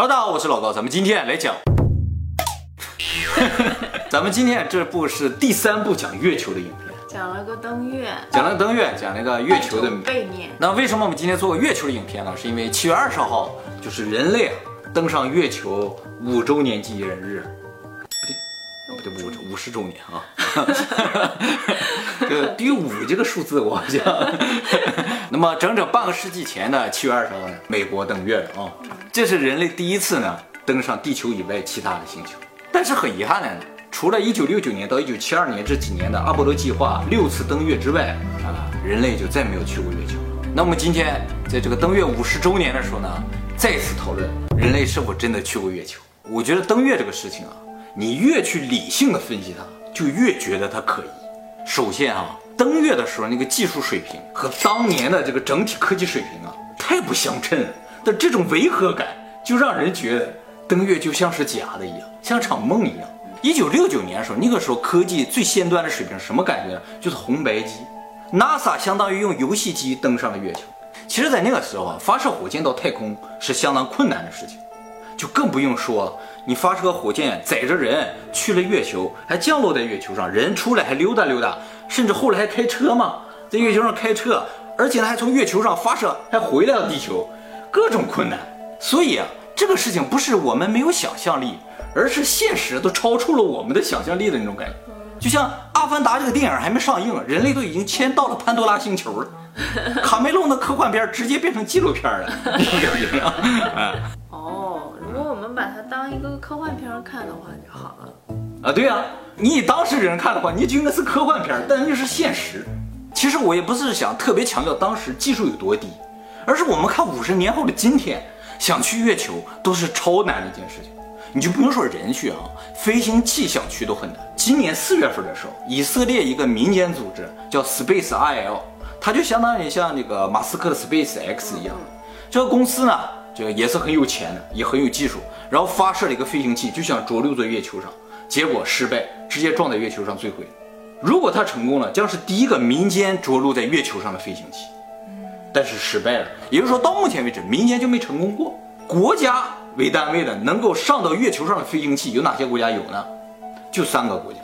Hello，大家好，我是老高，咱们今天来讲，咱们今天这部是第三部讲月球的影片，讲了个登月，讲了个登月，讲了个月球的。背面。那为什么我们今天做个月球的影片呢？是因为七月二十号就是人类啊登上月球五周年纪念日，不对，不对，五五十周年啊。这 对于五这个数字，我好像。那么整整半个世纪前的七月二十号呢，美国登月了啊，这是人类第一次呢登上地球以外其他的星球。但是很遗憾的，除了一九六九年到一九七二年这几年的阿波罗计划六次登月之外啊，人类就再没有去过月球。那么今天在这个登月五十周年的时候呢，再次讨论人类是否真的去过月球。我觉得登月这个事情啊，你越去理性的分析它，就越觉得它可疑。首先啊，登月的时候那个技术水平和当年的这个整体科技水平啊，太不相称了。的这种违和感，就让人觉得登月就像是假的一样，像场梦一样。一九六九年的时候，那个时候科技最先端的水平，什么感觉呢？就是红白机。NASA 相当于用游戏机登上了月球。其实，在那个时候啊，发射火箭到太空是相当困难的事情，就更不用说了你发射火箭载着人去了月球，还降落在月球上，人出来还溜达溜达，甚至后来还开车嘛，在月球上开车，而且呢还从月球上发射，还回来了地球，各种困难。所以啊，这个事情不是我们没有想象力，而是现实都超出了我们的想象力的那种感觉。就像《阿凡达》这个电影还没上映，人类都已经迁到了潘多拉星球了。卡梅隆的科幻片直接变成纪录片了，你感觉啊？哦，如果我们把它当一个科幻片看的话就好了。啊，对呀，你以当事人看的话，你就应该是科幻片，但那是现实。其实我也不是想特别强调当时技术有多低，而是我们看五十年后的今天，想去月球都是超难的一件事情。你就不用说人去啊，飞行器想去都很难。今年四月份的时候，以色列一个民间组织叫 Space IL，它就相当于像那个马斯克的 Space X 一样，这个公司呢，这个也是很有钱的，也很有技术，然后发射了一个飞行器，就想着陆在月球上，结果失败，直接撞在月球上坠毁。如果它成功了，将是第一个民间着陆在月球上的飞行器。但是失败了，也就是说到目前为止，民间就没成功过。国家为单位的能够上到月球上的飞行器有哪些国家有呢？就三个国家：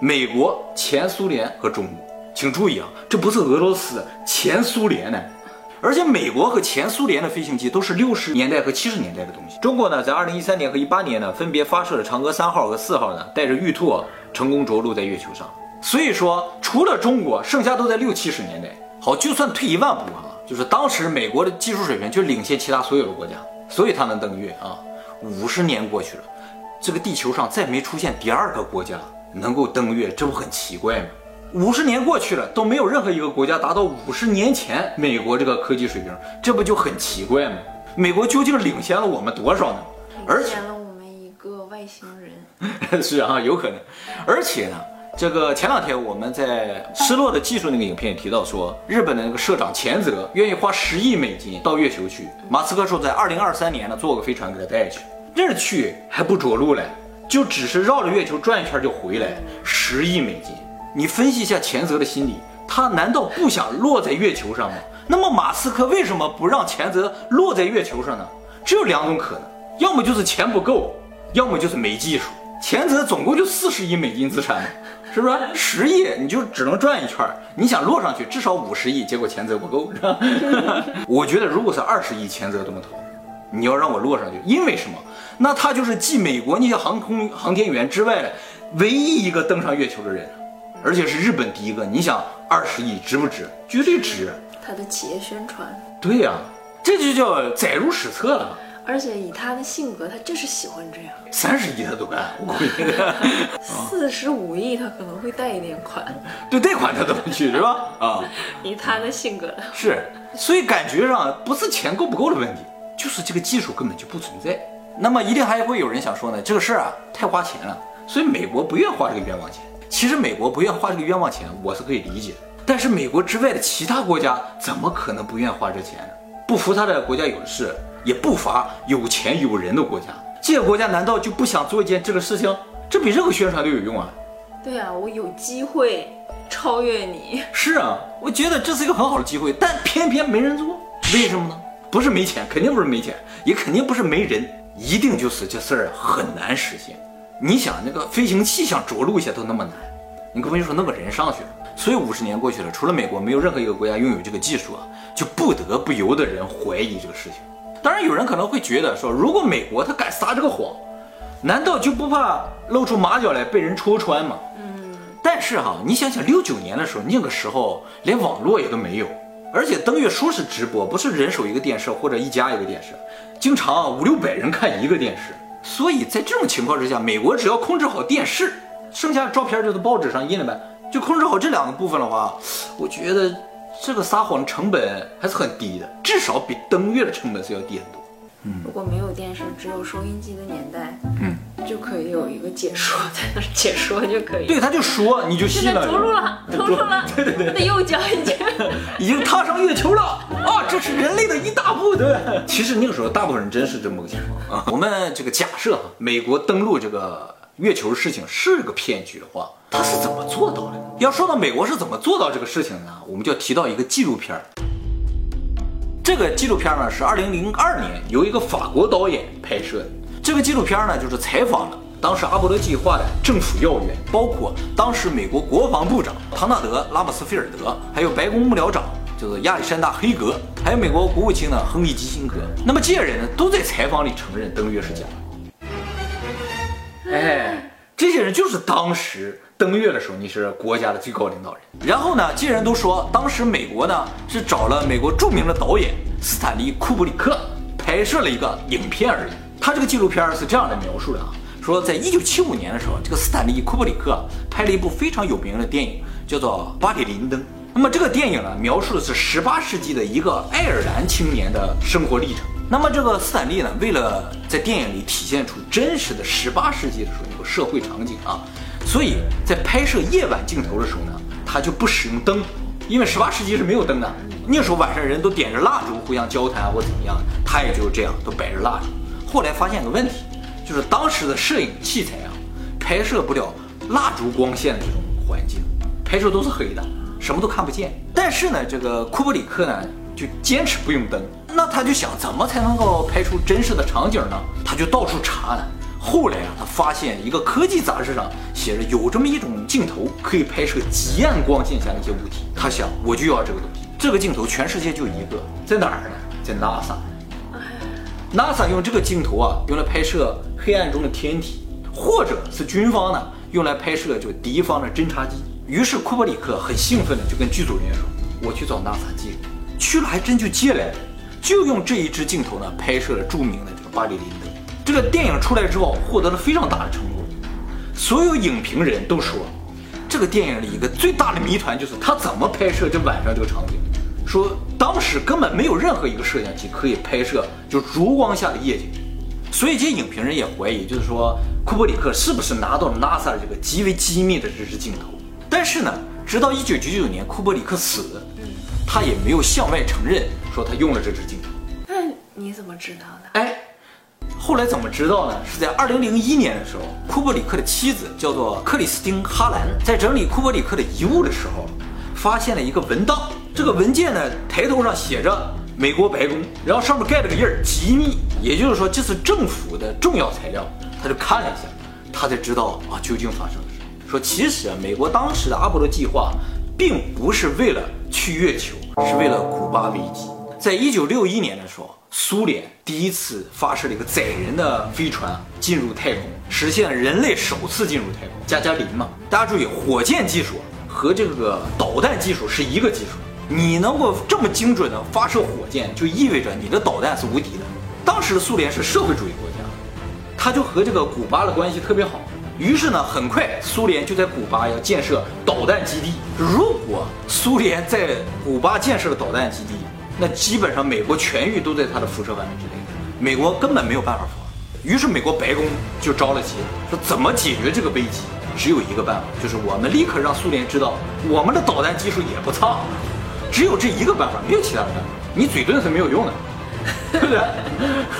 美国、前苏联和中国。请注意啊，这不是俄罗斯，前苏联呢。而且美国和前苏联的飞行器都是六十年代和七十年代的东西。中国呢，在二零一三年和一八年呢，分别发射了嫦娥三号和四号呢，带着玉兔成功着陆在月球上。所以说，除了中国，剩下都在六七十年代。好，就算退一万步啊，就是当时美国的技术水平就领先其他所有的国家，所以它能登月啊。五十年过去了，这个地球上再没出现第二个国家能够登月，这不很奇怪吗？五十年过去了，都没有任何一个国家达到五十年前美国这个科技水平，这不就很奇怪吗？美国究竟领先了我们多少呢？领先了我们一个外星人。是啊，有可能。而且呢。这个前两天我们在《失落的技术》那个影片也提到说，日本的那个社长前泽愿意花十亿美金到月球去。马斯克说，在二零二三年呢，坐个飞船给他带去。那儿去还不着陆嘞，就只是绕着月球转一圈就回来，十亿美金。你分析一下前泽的心理，他难道不想落在月球上吗？那么马斯克为什么不让前泽落在月球上呢？只有两种可能，要么就是钱不够，要么就是没技术。前泽总共就四十亿美金资产。是不是十亿你就只能转一圈？你想落上去至少五十亿，结果钱则不够，是吧？我觉得如果是二十亿，钱则都能投。你要让我落上去，因为什么？那他就是继美国那些航空航天员之外的唯一一个登上月球的人，而且是日本第一个。你想二十亿值不值？绝对值。他的企业宣传。对呀，这就叫载入史册了。而且以他的性格，他就是喜欢这样。三十亿他都干，我估计。四十五亿他可能会贷一点款。对，贷款他都能去，是吧？啊，以他的性格。是，所以感觉上不是钱够不够的问题，就是这个技术根本就不存在。那么一定还会有人想说呢，这个事儿啊太花钱了，所以美国不愿花这个冤枉钱。其实美国不愿花这个冤枉钱，我是可以理解的。但是美国之外的其他国家怎么可能不愿花这钱呢？不服他的国家有的是。也不乏有钱有人的国家，这些国家难道就不想做一件这个事情？这比任何宣传都有用啊！对啊，我有机会超越你。是啊，我觉得这是一个很好的机会，但偏偏没人做，为什么呢？不是没钱，肯定不是没钱，也肯定不是没人，一定就是这事儿很难实现。你想，那个飞行器想着陆一下都那么难，你更别说弄个人上去了。所以五十年过去了，除了美国，没有任何一个国家拥有这个技术啊，就不得不由得人怀疑这个事情。当然，有人可能会觉得说，如果美国他敢撒这个谎，难道就不怕露出马脚来被人戳穿吗？嗯。但是哈，你想想六九年的时候，那个时候连网络也都没有，而且登月说是直播，不是人手一个电视或者一家一个电视，经常五六百人看一个电视。所以在这种情况之下，美国只要控制好电视，剩下的照片就在报纸上印了呗。就控制好这两个部分的话，我觉得这个撒谎成本还是很低的，至少比登月的成本是要低很多。嗯，如果没有电视，只有收音机的年代，嗯，就可以有一个解说在那解说就可以。对，他就说，你就信了。着陆了，着陆了。对 对对，他的右脚已经已经踏上月球了啊！这是人类的一大步。对，其实那个时候大部分人真是这么个情况啊。我们这个假设美国登陆这个月球事情是个骗局的话。他是怎么做到的？要说到美国是怎么做到这个事情呢？我们就要提到一个纪录片儿。这个纪录片呢是二零零二年由一个法国导演拍摄的。这个纪录片呢就是采访了当时阿波罗计划的政府要员，包括当时美国国防部长唐纳德·拉姆斯菲尔德，还有白宫幕僚长就是亚历山大·黑格，还有美国国务卿呢亨利·基辛格。那么这些人呢都在采访里承认登月是假的。哎，这些人就是当时。登月的时候，你是国家的最高领导人。然后呢，这些人都说，当时美国呢是找了美国著名的导演斯坦利·库布里克拍摄了一个影片而已。他这个纪录片是这样的描述的啊，说在一九七五年的时候，这个斯坦利·库布里克拍了一部非常有名的电影，叫做《巴里林登》。那么这个电影呢，描述的是十八世纪的一个爱尔兰青年的生活历程。那么这个斯坦利呢，为了在电影里体现出真实的十八世纪的时候那个社会场景啊。所以在拍摄夜晚镜头的时候呢，他就不使用灯，因为十八世纪是没有灯的。那时候晚上人都点着蜡烛互相交谈或怎么样，他也就这样都摆着蜡烛。后来发现个问题，就是当时的摄影器材啊，拍摄不了蜡烛光线的这种环境，拍摄都是黑的，什么都看不见。但是呢，这个库布里克呢就坚持不用灯，那他就想怎么才能够拍出真实的场景呢？他就到处查呢。后来啊，他发现一个科技杂志上写着有这么一种镜头，可以拍摄极暗光线下的一些物体。他想，我就要这个东西。这个镜头全世界就一个，在哪儿呢？在 NASA。NASA 用这个镜头啊，用来拍摄黑暗中的天体，或者是军方呢用来拍摄就敌方的侦察机。于是库布里克很兴奋的就跟剧组人员说：“我去找 NASA 借。”去了还真就借来了，就用这一支镜头呢拍摄了著名的这个巴里林登。这个电影出来之后，获得了非常大的成功。所有影评人都说，这个电影里一个最大的谜团就是他怎么拍摄这晚上这个场景。说当时根本没有任何一个摄像机可以拍摄就烛光下的夜景。所以这些影评人也怀疑，就是说库伯里克是不是拿到了 NASA 的这个极为机密的这支镜头。但是呢，直到1999年库伯里克死，他也没有向外承认说他用了这支镜头。那你怎么知道的？哎。后来怎么知道呢？是在二零零一年的时候，库布里克的妻子叫做克里斯汀·哈兰，在整理库布里克的遗物的时候，发现了一个文档。这个文件呢，抬头上写着美国白宫，然后上面盖了个印儿，机密，也就是说这是政府的重要材料。他就看了一下，他才知道啊，究竟发生了什么。说其实啊，美国当时的阿波罗计划，并不是为了去月球，是为了古巴危机。在一九六一年的时候，苏联第一次发射了一个载人的飞船进入太空，实现人类首次进入太空。加加林嘛，大家注意，火箭技术和这个导弹技术是一个技术。你能够这么精准的发射火箭，就意味着你的导弹是无敌的。当时苏联是社会主义国家，它就和这个古巴的关系特别好。于是呢，很快苏联就在古巴要建设导弹基地。如果苏联在古巴建设了导弹基地，那基本上美国全域都在它的辐射范围之内，美国根本没有办法防。于是美国白宫就着了急，说怎么解决这个危机？只有一个办法，就是我们立刻让苏联知道我们的导弹技术也不差。只有这一个办法，没有其他的办法。你嘴遁是没有用的，对不对？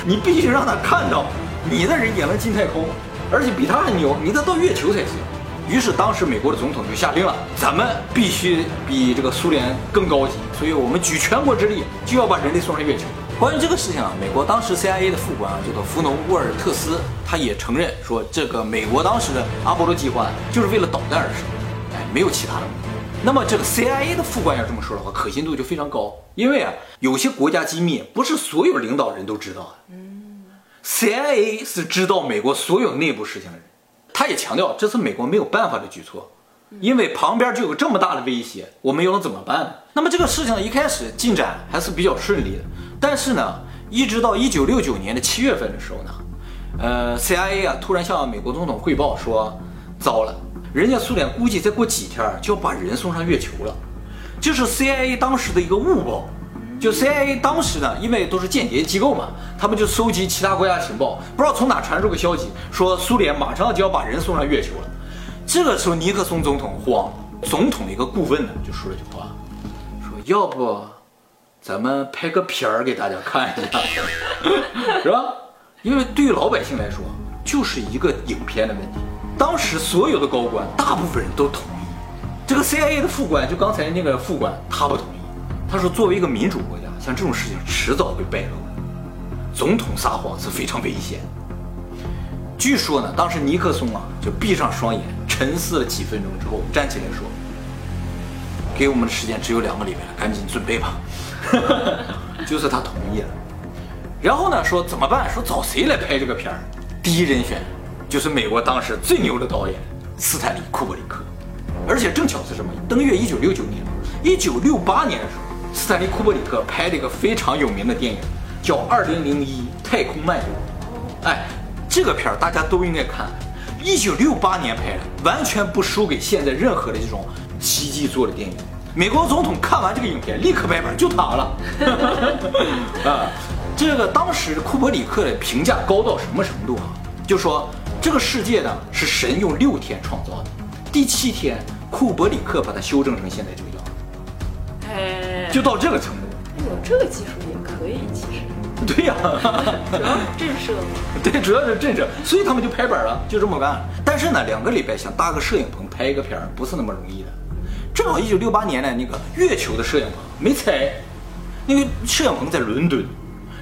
你必须让他看到你的人也能进太空，而且比他还牛，你得到月球才行。于是当时美国的总统就下令了，咱们必须比这个苏联更高级，所以我们举全国之力就要把人类送上月球。关于这个事情啊，美国当时 CIA 的副官啊，叫做弗农沃尔特斯，他也承认说，这个美国当时的阿波罗计划就是为了导弹而生，哎，没有其他的目的。那么这个 CIA 的副官要这么说的话，可信度就非常高，因为啊，有些国家机密不是所有领导人都知道的。，CIA 是知道美国所有内部事情的人，他也强调这是美国没有办法的举措。因为旁边就有这么大的威胁，我们又能怎么办？那么这个事情，一开始进展还是比较顺利的。但是呢，一直到一九六九年的七月份的时候呢，呃，CIA 啊突然向美国总统汇报说，糟了，人家苏联估计再过几天就要把人送上月球了。这是 CIA 当时的一个误报。就 CIA 当时呢，因为都是间谍机构嘛，他们就收集其他国家情报，不知道从哪传出个消息，说苏联马上就要把人送上月球了。这个时候，尼克松总统慌，总统的一个顾问呢就说了句话，说要不咱们拍个片儿给大家看一下，是吧？因为对于老百姓来说，就是一个影片的问题。当时所有的高官，大部分人都同意。这个 CIA 的副官，就刚才那个副官，他不同意。他说，作为一个民主国家，像这种事情迟早会败露的。总统撒谎是非常危险。据说呢，当时尼克松啊就闭上双眼。沉思了几分钟之后，站起来说：“给我们的时间只有两个礼拜了，赶紧准备吧。”就是他同意了。然后呢，说怎么办？说找谁来拍这个片儿？第一人选就是美国当时最牛的导演斯坦利·库布里克。而且正巧是什么？登月一九六九年，一九六八年的时候，斯坦利·库布里克拍了一个非常有名的电影，叫《二零零一太空漫游》。哎，这个片儿大家都应该看。一九六八年拍的，完全不输给现在任何的这种奇迹做的电影。美国总统看完这个影片，立刻拍板就躺了。啊，这个当时库伯里克的评价高到什么程度啊？就说这个世界呢是神用六天创造的，第七天库伯里克把它修正成现在这个。就到这个程度。有这个技术也可以，其实。对呀，主要是震慑嘛。对，主要是震慑，所以他们就拍板了，就这么干。但是呢，两个礼拜想搭个摄影棚拍一个片儿，不是那么容易的。正好一九六八年呢，那个月球的摄影棚没拆，那个摄影棚在伦敦，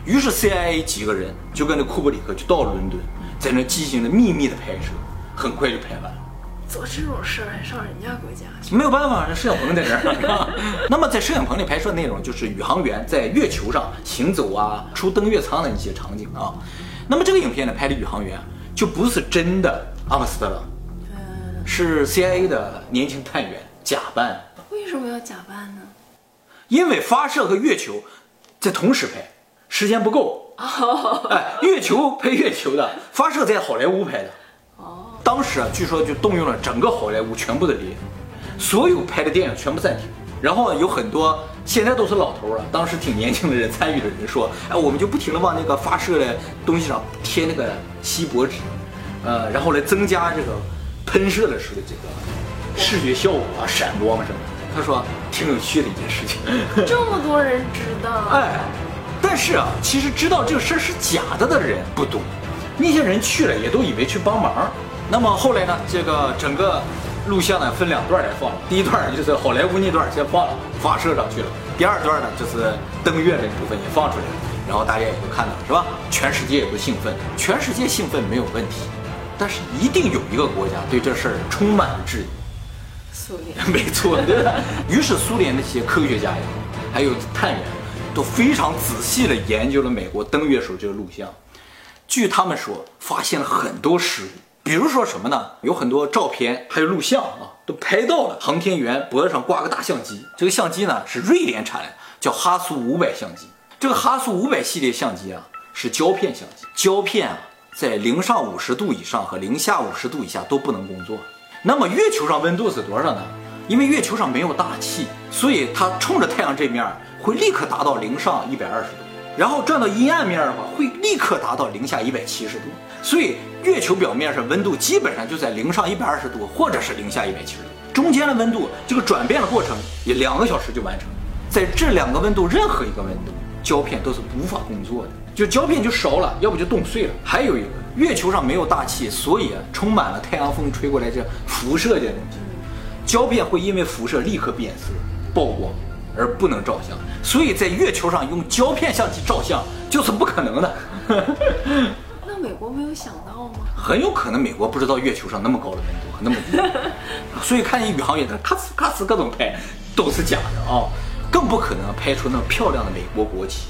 于是 CIA 几个人就跟着库布里克就到了伦敦，在那进行了秘密的拍摄，很快就拍完了。做这种事儿还上人家国家去？没有办法，这摄影棚在这儿。那么在摄影棚里拍摄内容就是宇航员在月球上行走啊，出登月舱的一些场景啊。那么这个影片呢，拍的宇航员就不是真的阿姆斯特朗，是 CIA 的年轻探员假扮。为什么要假扮呢？因为发射和月球在同时拍，时间不够。哎，月球拍月球的，发射在好莱坞拍的。当时啊，据说就动用了整个好莱坞全部的力量，所有拍的电影全部暂停。然后有很多现在都是老头了，当时挺年轻的人参与的人说：“哎，我们就不停的往那个发射的东西上贴那个锡箔纸，呃，然后来增加这个喷射的时候的这个视觉效果啊，闪光什么。”他说挺有趣的一件事情。这么多人知道？哎，但是啊，其实知道这个事儿是假的的人不多，那些人去了也都以为去帮忙。那么后来呢？这个整个录像呢分两段来放，第一段就是好莱坞那段先放了，发射上去了；第二段呢就是登月这部分也放出来了，然后大家也都看到，是吧？全世界也都兴奋，全世界兴奋没有问题，但是一定有一个国家对这事儿充满了质疑，苏联。没错，对吧？于是苏联那些科学家呀，还有探员，都非常仔细地研究了美国登月时候这个录像，据他们说，发现了很多失误。比如说什么呢？有很多照片，还有录像啊，都拍到了航天员脖子上挂个大相机。这个相机呢是瑞典产的，叫哈苏五百相机。这个哈苏五百系列相机啊是胶片相机，胶片啊在零上五十度以上和零下五十度以下都不能工作。那么月球上温度是多少呢？因为月球上没有大气，所以它冲着太阳这面会立刻达到零上一百二十度，然后转到阴暗面的话会立刻达到零下一百七十度。所以月球表面上温度基本上就在零上一百二十度，或者是零下一百七十度，中间的温度这个转变的过程也两个小时就完成。在这两个温度任何一个温度，胶片都是无法工作的，就胶片就烧了，要不就冻碎了。还有一个，月球上没有大气，所以充满了太阳风吹过来这辐射这些东西，胶片会因为辐射立刻变色、曝光，而不能照相，所以在月球上用胶片相机照相就是不可能的。那美国没有想到吗？很有可能美国不知道月球上那么高的温度和那么低，所以看见宇航员在咔哧咔哧各种拍都是假的啊，更不可能拍出那么漂亮的美国国旗。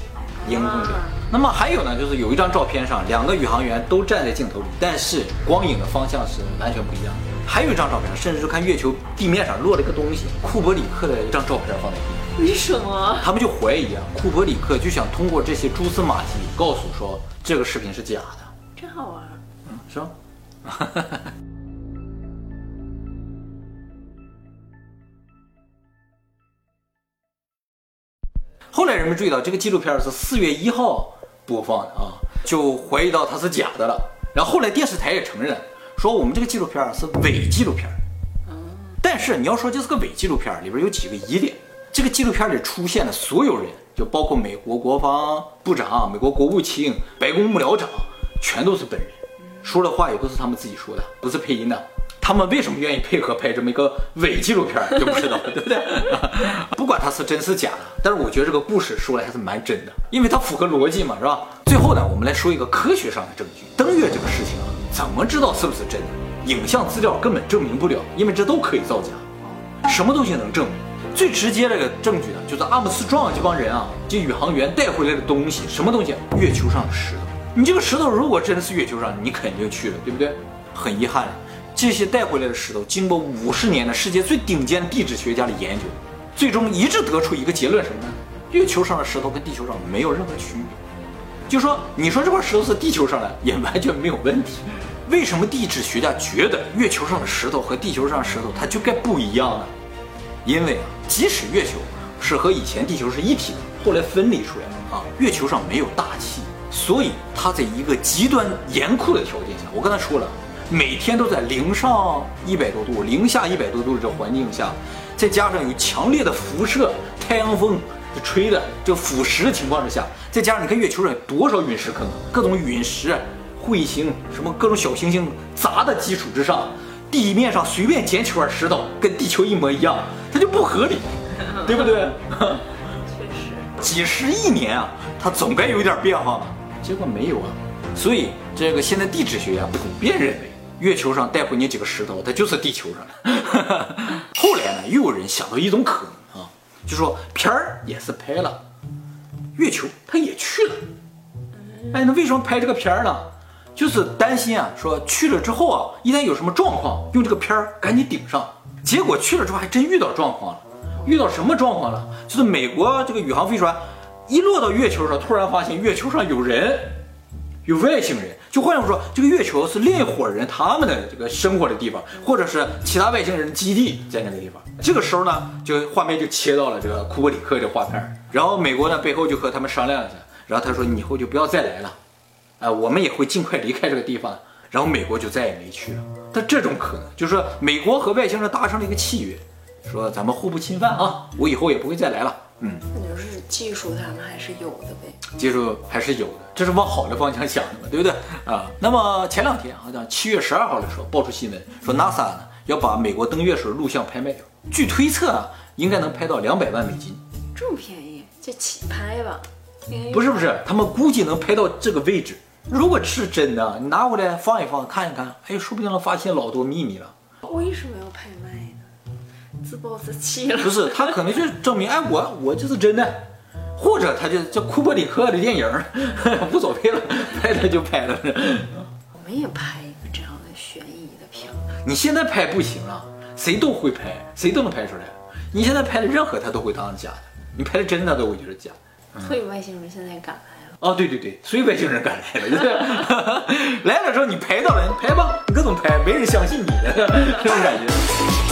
荧光的。那么还有呢，就是有一张照片上，两个宇航员都站在镜头里，但是光影的方向是完全不一样的。还有一张照片，甚至就看月球地面上落了一个东西，库伯里克的一张照片放在地。为什么？他们就怀疑啊，库伯里克就想通过这些蛛丝马迹告诉说这个视频是假的。真好玩。嗯，是吧？后来人们注意到这个纪录片是四月一号播放的啊，就怀疑到它是假的了。然后后来电视台也承认说我们这个纪录片是伪纪录片。但是你要说这是个伪纪录片，里边有几个疑点。这个纪录片里出现的所有人，就包括美国国防部长、美国国务卿、白宫幕僚长，全都是本人，说的话也都是他们自己说的，不是配音的。他们为什么愿意配合拍这么一个伪纪录片就不知道了，对不对？不管它是真是假的，但是我觉得这个故事说来还是蛮真的，因为它符合逻辑嘛，是吧？最后呢，我们来说一个科学上的证据。登月这个事情啊，怎么知道是不是真的？影像资料根本证明不了，因为这都可以造假。什么东西能证明？最直接的个证据呢，就是阿姆斯壮这帮人啊，这宇航员带回来的东西，什么东西？月球上的石头。你这个石头如果真的是月球上，你肯定去了，对不对？很遗憾。这些带回来的石头，经过五十年的世界最顶尖地质学家的研究，最终一致得出一个结论：什么呢？月球上的石头跟地球上没有任何区别。就说你说这块石头是地球上的，也完全没有问题。为什么地质学家觉得月球上的石头和地球上的石头它就该不一样呢？因为啊，即使月球是和以前地球是一体的，后来分离出来的啊，月球上没有大气，所以它在一个极端严酷的条件下，我刚才说了。每天都在零上一百多度、零下一百多度的这环境下，再加上有强烈的辐射、太阳风吹的这腐蚀的情况之下，再加上你看月球上有多少陨石坑，各种陨石、彗星、什么各种小行星砸的基础之上，地面上随便捡起块石头跟地球一模一样，它就不合理，对不对？确实，几十亿年啊，它总该有点变化吧？结果没有啊，所以这个现在地质学家普遍认为。月球上带回你几个石头，它就是地球上的。后来呢，又有人想到一种可能啊，就说片儿也是拍了，月球它也去了。哎，那为什么拍这个片儿呢？就是担心啊，说去了之后啊，一旦有什么状况，用这个片儿赶紧顶上。结果去了之后还真遇到状况了，遇到什么状况了？就是美国这个宇航飞船一落到月球上，突然发现月球上有人，有外星人。就换句话说，这个月球是另一伙人他们的这个生活的地方，或者是其他外星人基地在那个地方。这个时候呢，就画面就切到了这个库伯里克的画片，然后美国呢背后就和他们商量一下，然后他说你以后就不要再来了，啊，我们也会尽快离开这个地方。然后美国就再也没去了。但这种可能就是说，美国和外星人达成了一个契约，说咱们互不侵犯啊，我以后也不会再来了。嗯，那就是技术他们还是有的呗，技术还是有的，这是往好的方向想的嘛，对不对啊？那么前两天好像七月十二号的时候爆出新闻，说 NASA 呢要把美国登月时候录像拍卖掉，据推测啊，应该能拍到两百万美金，这么便宜，就起拍吧？不是不是，他们估计能拍到这个位置。如果是真的，你拿回来放一放，看一看，哎，说不定能发现老多秘密了。为什么要拍卖呢？自暴自弃了，不是他可能就是证明，哎，我我就是真的，或者他就叫库布里克的电影，无所谓了，拍了就拍了。我们也拍一个这样的悬疑的片，你现在拍不行了，谁都会拍，谁都能拍出来。你现在拍的任何他都会当假的，你拍的真的都会觉得假。所以外星人现在敢。哦，对对对，所以外星人赶来了，来了之后你拍到了，你拍吧，你各种拍，没人相信你这种感觉。